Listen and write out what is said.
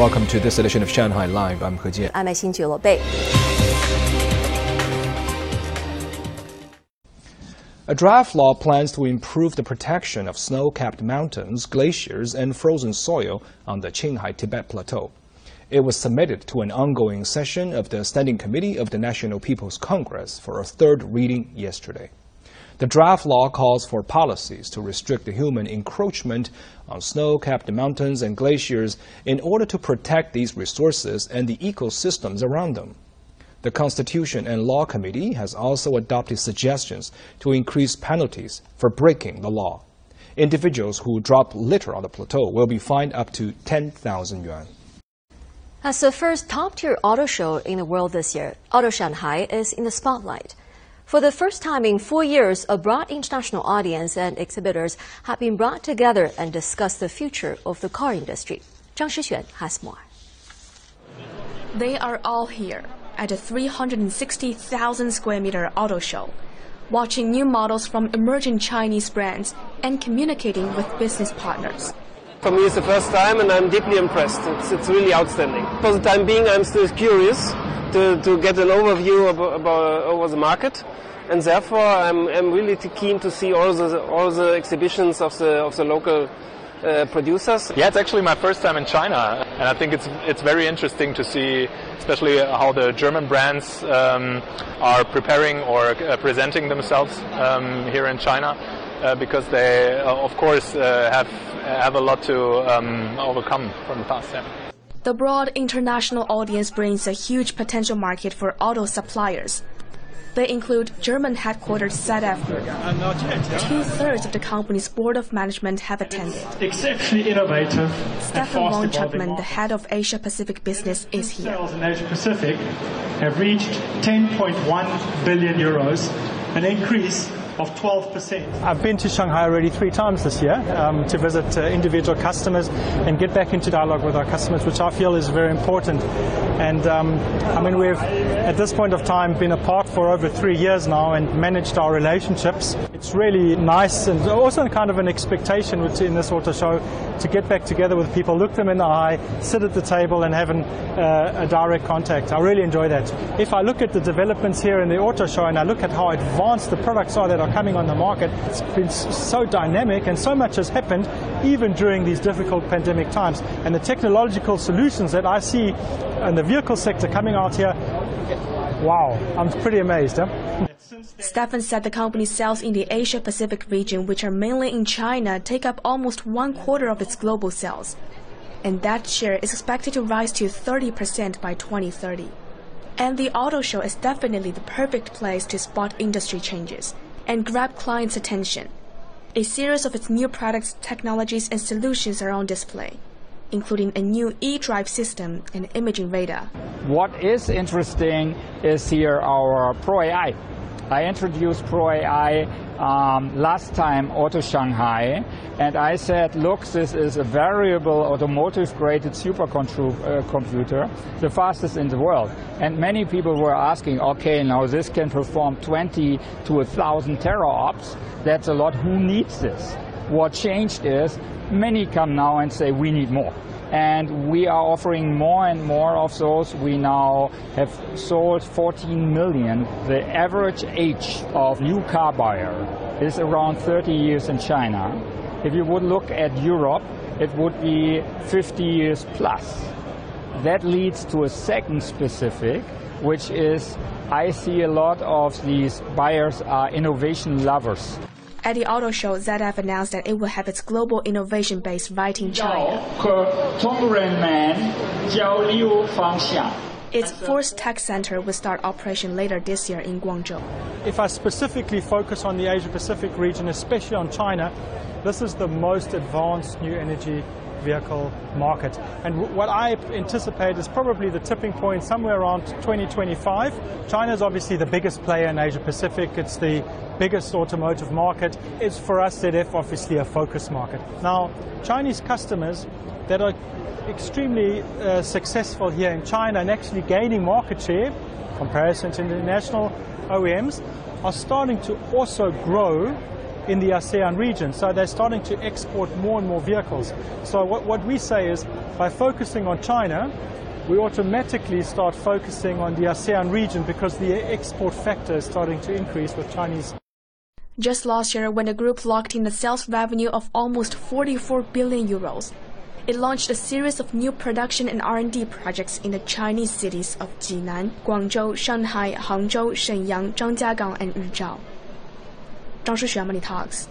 Welcome to this edition of Shanghai Live. I'm He Jian. I'm Xin A draft law plans to improve the protection of snow-capped mountains, glaciers, and frozen soil on the Qinghai Tibet Plateau. It was submitted to an ongoing session of the Standing Committee of the National People's Congress for a third reading yesterday. The draft law calls for policies to restrict the human encroachment on snow-capped mountains and glaciers in order to protect these resources and the ecosystems around them. The Constitution and Law Committee has also adopted suggestions to increase penalties for breaking the law. Individuals who drop litter on the plateau will be fined up to 10,000 yuan. As the first top-tier auto show in the world this year, Auto Shanghai is in the spotlight. For the first time in four years, a broad international audience and exhibitors have been brought together and discussed the future of the car industry. Zhang Shixuan has more. They are all here at a 360,000 square meter auto show, watching new models from emerging Chinese brands and communicating with business partners. For me, it's the first time, and I'm deeply impressed. It's, it's really outstanding. For the time being, I'm still curious to, to get an overview about, about over the market, and therefore, I'm, I'm really keen to see all the all the exhibitions of the of the local uh, producers. Yeah, it's actually my first time in China, and I think it's it's very interesting to see, especially how the German brands um, are preparing or uh, presenting themselves um, here in China, uh, because they, uh, of course, uh, have have a lot to um, overcome from the past. Yeah. The broad international audience brings a huge potential market for auto suppliers. They include German headquartered ZF Group. Two thirds of the company's board of management have attended. Exceptionally innovative. Stefan von Schuckmann, the head of Asia Pacific business, is here. Sales in Asia Pacific have reached 10.1 billion euros, an increase of 12%. I've been to Shanghai already three times this year um, to visit uh, individual customers and get back into dialogue with our customers, which I feel is very important. And um, I mean, we've at this point of time been apart for over three years now and managed our relationships. It's really nice and also kind of an expectation in this auto show to get back together with people, look them in the eye, sit at the table and have an, uh, a direct contact. I really enjoy that. If I look at the developments here in the auto show and I look at how advanced the products are that are coming on the market, it's been so dynamic and so much has happened even during these difficult pandemic times. And the technological solutions that I see in the vehicle sector coming out here, wow, I'm pretty amazed. Huh? Stefan said the company's sales in the Asia Pacific region, which are mainly in China, take up almost one quarter of its global sales. And that share is expected to rise to 30% by 2030. And the auto show is definitely the perfect place to spot industry changes and grab clients' attention. A series of its new products, technologies, and solutions are on display, including a new e-drive system and imaging radar. What is interesting is here our Pro AI. I introduced Pro AI um, last time, Auto Shanghai, and I said, look, this is a variable automotive-graded supercomputer, uh, the fastest in the world. And many people were asking, okay, now this can perform 20 to 1,000 teraops. That's a lot. Who needs this? What changed is many come now and say, we need more and we are offering more and more of those. We now have sold 14 million. The average age of new car buyer is around 30 years in China. If you would look at Europe, it would be 50 years plus. That leads to a second specific, which is I see a lot of these buyers are innovation lovers. At the auto show, ZF announced that it will have its global innovation base right in China. Its fourth tech center will start operation later this year in Guangzhou. If I specifically focus on the Asia Pacific region, especially on China, this is the most advanced new energy vehicle market. And what I anticipate is probably the tipping point somewhere around 2025. China is obviously the biggest player in Asia Pacific. It's the biggest automotive market. It's for us ZF obviously a focus market. Now, Chinese customers that are extremely uh, successful here in China and actually gaining market share, comparison to international OEMs, are starting to also grow in the ASEAN region. So they're starting to export more and more vehicles. So what, what we say is by focusing on China, we automatically start focusing on the ASEAN region because the export factor is starting to increase with Chinese. Just last year, when the group locked in a sales revenue of almost 44 billion euros, it launched a series of new production and R&D projects in the Chinese cities of Jinan, Guangzhou, Shanghai, Hangzhou, Shenyang, Zhangjiagang, and Rizhao. 张世璇 Money Talks.